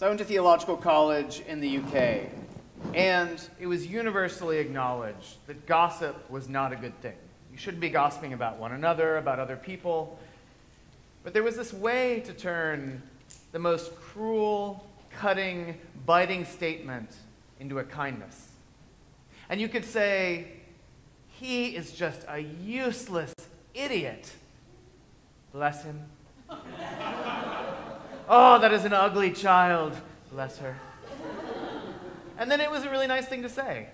So I went to theological college in the UK, and It was universally acknowledged that gossip was not a good thing. You shouldn't be gossiping about one another, about other people. But there was this way to turn the most cruel, cutting, biting statement into a kindness. And you could say, he is just a useless idiot. Bless him. oh, that is an ugly child. Bless her. And then it was a really nice thing to say.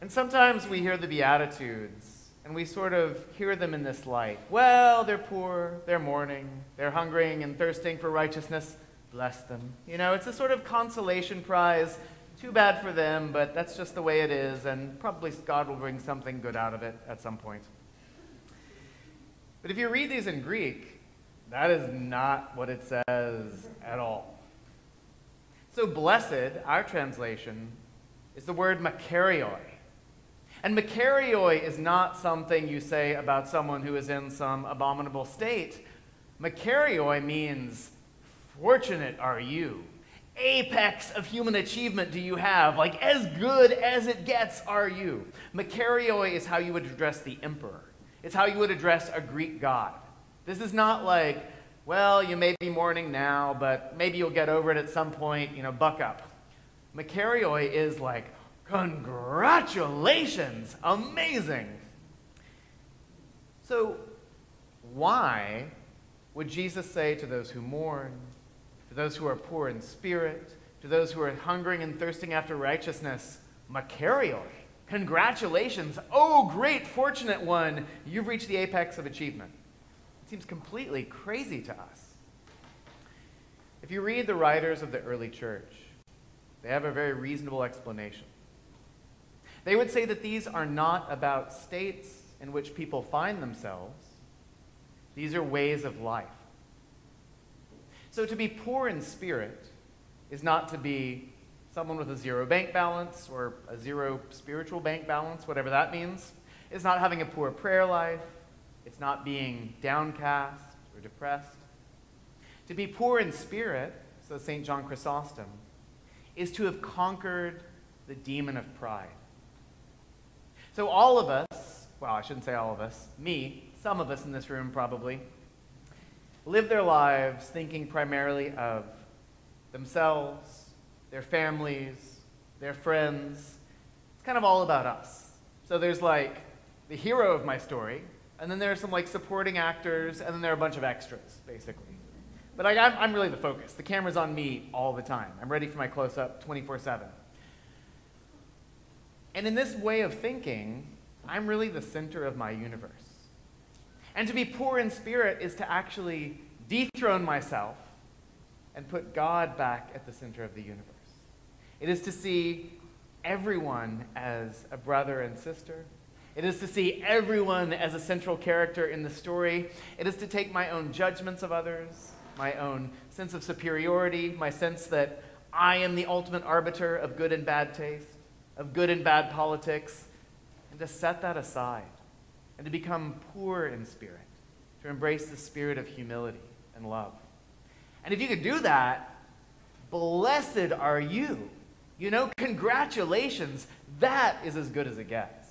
And sometimes we hear the Beatitudes and we sort of hear them in this light. Well, they're poor, they're mourning, they're hungering and thirsting for righteousness. Bless them. You know, it's a sort of consolation prize. Too bad for them, but that's just the way it is, and probably God will bring something good out of it at some point. But if you read these in Greek, that is not what it says at all. So, blessed, our translation, is the word makarioi. And makarioi is not something you say about someone who is in some abominable state. Makarioi means, fortunate are you. Apex of human achievement do you have? Like, as good as it gets are you. Makarioi is how you would address the emperor. It's how you would address a Greek god. This is not like, well, you may be mourning now, but maybe you'll get over it at some point, you know, buck up. Makarioi is like, congratulations, amazing. So, why would Jesus say to those who mourn, to those who are poor in spirit, to those who are hungering and thirsting after righteousness, Makarioi? Congratulations. Oh, great, fortunate one. You've reached the apex of achievement. Seems completely crazy to us. If you read the writers of the early church, they have a very reasonable explanation. They would say that these are not about states in which people find themselves, these are ways of life. So to be poor in spirit is not to be someone with a zero bank balance or a zero spiritual bank balance, whatever that means. It's not having a poor prayer life. It's not being downcast or depressed. To be poor in spirit, says St. John Chrysostom, is to have conquered the demon of pride. So, all of us, well, I shouldn't say all of us, me, some of us in this room probably, live their lives thinking primarily of themselves, their families, their friends. It's kind of all about us. So there's like the hero of my story, and then there are some like supporting actors, and then there are a bunch of extras, basically. But I'm, I'm really the focus. The camera's on me all the time. I'm ready for my close up 24 7. And in this way of thinking, I'm really the center of my universe. And to be poor in spirit is to actually dethrone myself and put God back at the center of the universe. It is to see everyone as a brother and sister. It is to see everyone as a central character in the story. It is to take my own judgments of others, my own sense of superiority, my sense that I am the ultimate arbiter of good and bad taste, of good and bad politics, and to set that aside and to become poor in spirit, to embrace the spirit of humility and love. And if you could do that, blessed are you you know, congratulations. That is as good as it gets.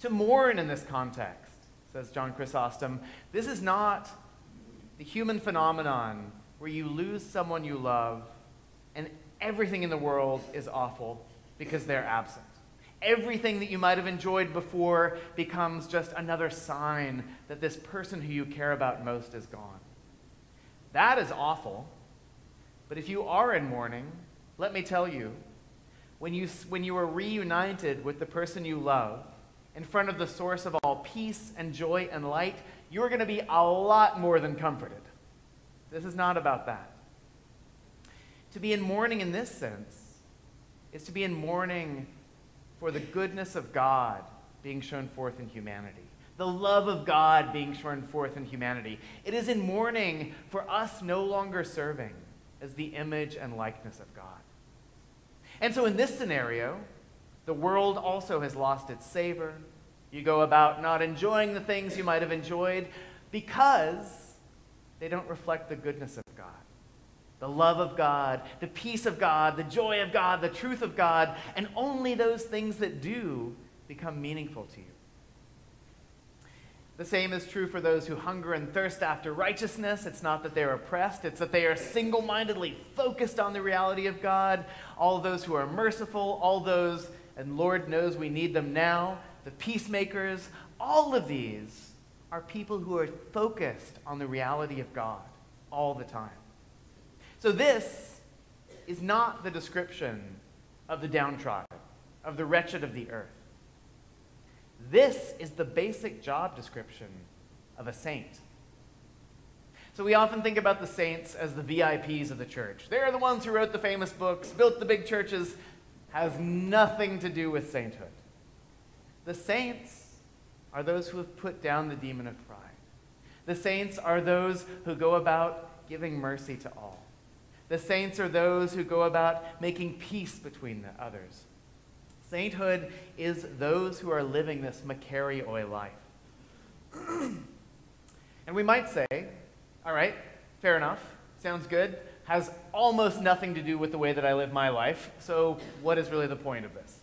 To mourn in this context, says John Chrysostom, this is not the human phenomenon where you lose someone you love and everything in the world is awful because they're absent. Everything that you might have enjoyed before becomes just another sign that this person who you care about most is gone. That is awful. But if you are in mourning, let me tell you, when you, when you are reunited with the person you love in front of the source of all peace and joy and light, you're going to be a lot more than comforted. This is not about that. To be in mourning in this sense is to be in mourning for the goodness of God being shown forth in humanity, the love of God being shown forth in humanity. It is in mourning for us no longer serving as the image and likeness of God. And so in this scenario, the world also has lost its savor. You go about not enjoying the things you might have enjoyed because they don't reflect the goodness of God. the love of God, the peace of God, the joy of God, the truth of God, and only those things that do become meaningful to you. The same is true for those who hunger and thirst after righteousness. It's not that they're oppressed, it's that they are single mindedly focused on the reality of God. All those who are merciful, all those, and Lord knows we need them now, the peacemakers, all of these are people who are focused on the reality of God all the time. So, this is not the description of the downtrodden, of the wretched of the earth. This is the basic job description of a saint. So we often think about the saints as the VIPs of the church. They're the ones who wrote the famous books, built the big churches, has nothing to do with sainthood. The saints are those who have put down the demon of pride. The saints are those who go about giving mercy to all. The saints are those who go about making peace between the others. Sainthood is those who are living this Makarioi life. and we might say, all right, fair enough, sounds good, has almost nothing to do with the way that I live my life, so what is really the point of this?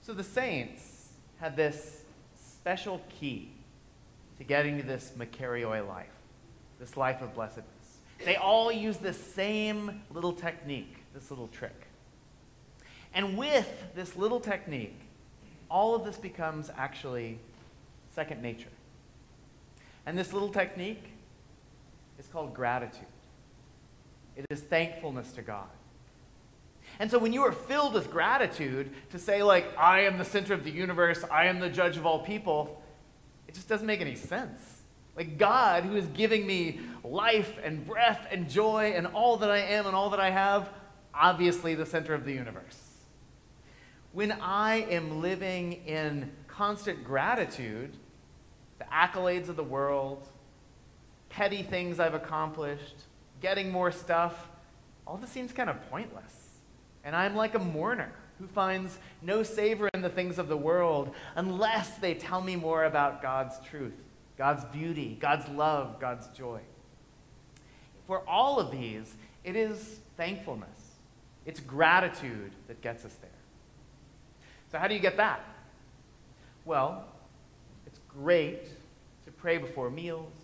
So the saints had this special key to getting to this Makarioi life, this life of blessedness. They all use the same little technique, this little trick. And with this little technique, all of this becomes actually second nature. And this little technique called gratitude. It is thankfulness to God. And so when you are filled with gratitude to say, like, I am the center of the universe, I am the judge of all people, it just doesn't make any sense. Like, God, who is giving me life and breath and joy and all that I am and all that I have, obviously the center of the universe. When I am living in constant gratitude, the accolades of the world, petty things I've accomplished, getting more stuff, all this seems kind of pointless. And I'm like a mourner who finds no savor in the things of the world unless they tell me more about God's truth, God's beauty, God's love, God's joy. For all of these, it is thankfulness, it's gratitude that gets us there. So, how do you get that? Well, it's great to pray before meals.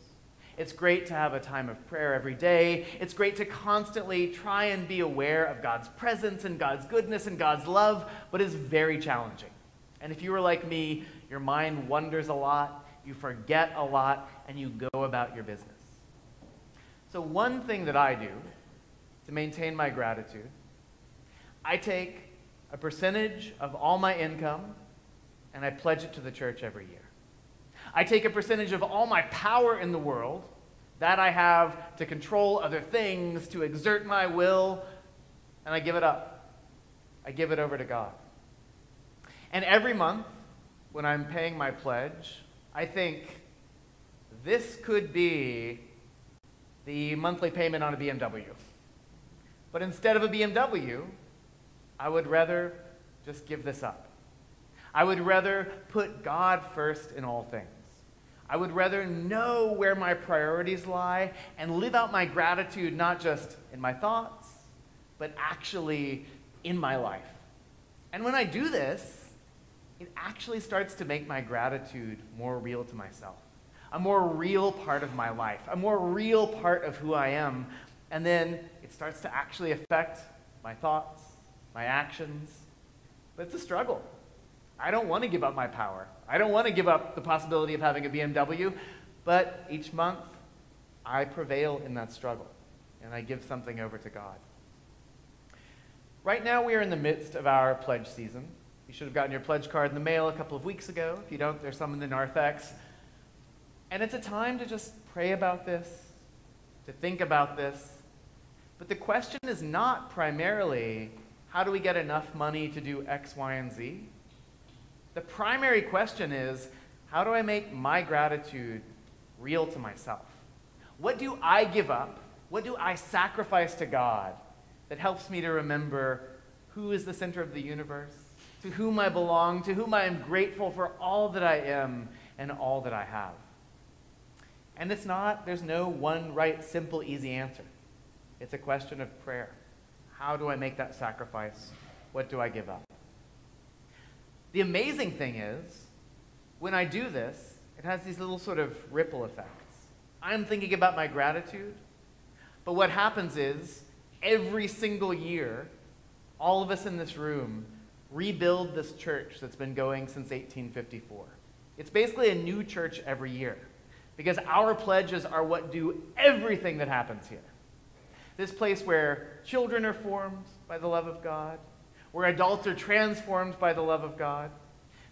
It's great to have a time of prayer every day. It's great to constantly try and be aware of God's presence and God's goodness and God's love, but it's very challenging. And if you were like me, your mind wanders a lot, you forget a lot, and you go about your business. So, one thing that I do to maintain my gratitude, I take a percentage of all my income and I pledge it to the church every year. I take a percentage of all my power in the world that I have to control other things, to exert my will, and I give it up. I give it over to God. And every month, when I'm paying my pledge, I think this could be the monthly payment on a BMW. But instead of a BMW, I would rather just give this up. I would rather put God first in all things. I would rather know where my priorities lie and live out my gratitude not just in my thoughts, but actually in my life. And when I do this, it actually starts to make my gratitude more real to myself, a more real part of my life, a more real part of who I am. And then it starts to actually affect my thoughts, my actions. But it's a struggle. I don't want to give up my power. I don't want to give up the possibility of having a BMW, but each month I prevail in that struggle and I give something over to God. Right now, we are in the midst of our pledge season. You should have gotten your pledge card in the mail a couple of weeks ago. If you don't, there's some in the narthex. And it's a time to just pray about this, to think about this. But the question is not primarily how do we get enough money to do X, Y, and Z? The primary question is how do I make my gratitude real to myself? What do I give up? What do I sacrifice to God that helps me to remember who is the center of the universe, to whom I belong, to whom I am grateful for all that I am and all that I have? And it's not, there's no one right, simple, easy answer. It's a question of prayer. How do I make that sacrifice? What do I give up? The amazing thing is, when I do this, it has these little sort of ripple effects. I'm thinking about my gratitude, but what happens is, every single year, all of us in this room rebuild this church that's been going since 1854. It's basically a new church every year because our pledges are what do everything that happens here. This place where children are formed by the love of God, where adults are transformed by the love of God.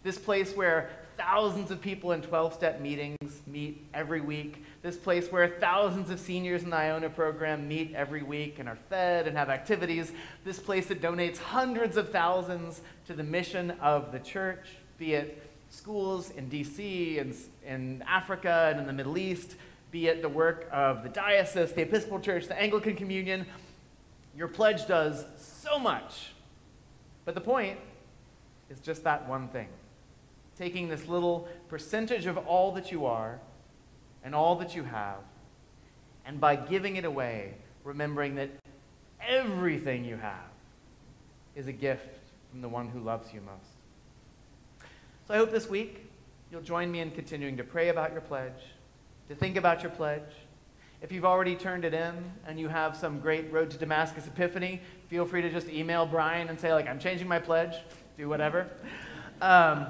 This place where thousands of people in 12 step meetings meet every week. This place where thousands of seniors in the Iona program meet every week and are fed and have activities. This place that donates hundreds of thousands to the mission of the church, be it schools in DC and in Africa and in the Middle East, be it the work of the diocese, the Episcopal Church, the Anglican Communion. Your pledge does so much. But the point is just that one thing taking this little percentage of all that you are and all that you have, and by giving it away, remembering that everything you have is a gift from the one who loves you most. So I hope this week you'll join me in continuing to pray about your pledge, to think about your pledge. If you've already turned it in and you have some great Road to Damascus epiphany, feel free to just email Brian and say, like, I'm changing my pledge, do whatever. Um,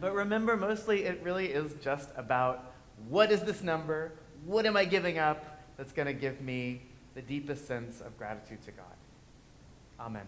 but remember, mostly it really is just about what is this number? What am I giving up that's going to give me the deepest sense of gratitude to God? Amen.